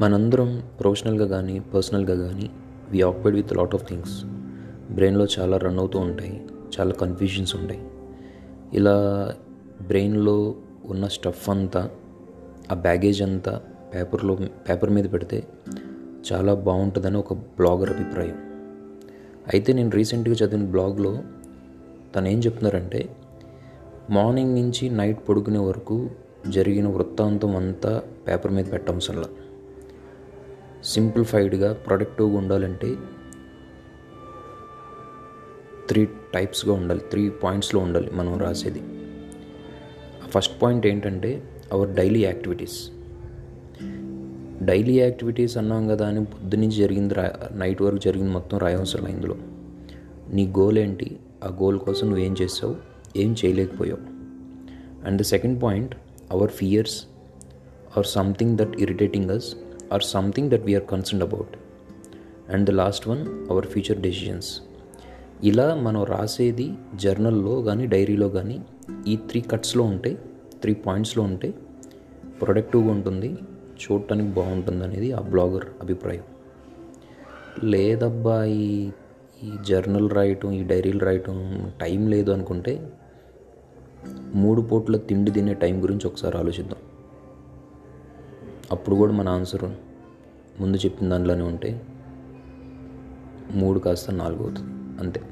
మనందరం ప్రొఫెషనల్గా కానీ పర్సనల్గా కానీ we occupied with lot of things బ్రెయిన్లో చాలా రన్ అవుతూ ఉంటాయి చాలా కన్ఫ్యూజన్స్ ఉంటాయి. ఇలా బ్రెయిన్లో ఉన్న స్టఫ్ అంతా ఆ బ్యాగేజ్ అంతా పేపర్లో పేపర్ మీద పెడితే చాలా బాగుంటుందని ఒక బ్లాగర్ అభిప్రాయం. అయితే నేను రీసెంట్గా చదివిన బ్లాగ్లో తను ఏం చెప్తున్నారంటే మార్నింగ్ నుంచి నైట్ పడుకునే వరకు జరిగిన వృత్తాంతం అంతా పేపర్ మీద పెట్టవసరంలా. సింప్లిఫైడ్గా ప్రొడక్టివ్గా ఉండాలంటే త్రీ టైప్స్గా ఉండాలి త్రీ పాయింట్స్లో ఉండాలి మనం రాసేది. ఫస్ట్ పాయింట్ ఏంటంటే our daily activities. Daily activities అన్నాం కదా అని పొద్దు నుంచి జరిగింది రా నైట్ వరకు జరిగింది మొత్తం రాయవసరం ఇందులో? నీ గోల్ ఏంటి? ఆ గోల్ కోసం నువ్వేం చేసావు ఏం చేయలేకపోయావు? And the second point our fears or something that irritating us or something that are concerned about and the last one our future decisions ఇలా మనం రాసేది జర్నల్లో కానీ డైరీలో కానీ ఈ త్రీ కట్స్లో ఉంటే త్రీ పాయింట్స్లో ఉంటే ప్రొడక్టివ్గా ఉంటుంది చూడటానికి బాగుంటుంది అనేది ఆ బ్లాగర్ అభిప్రాయం. లేదబ్బా ఈ ఈ జర్నల్ రాయటం ఈ డైరీలు రాయటం టైం లేదు అనుకుంటే మూడు పూట్ల తిండి తినే టైం గురించి ఒకసారి ఆలోచిద్దాం. అప్పుడు కూడా మన ఆన్సర్ ముందు చెప్పిన దాంట్లోనే ఉంటే మూడు కాస్త నాలుగు అవుతుంది. అంతే.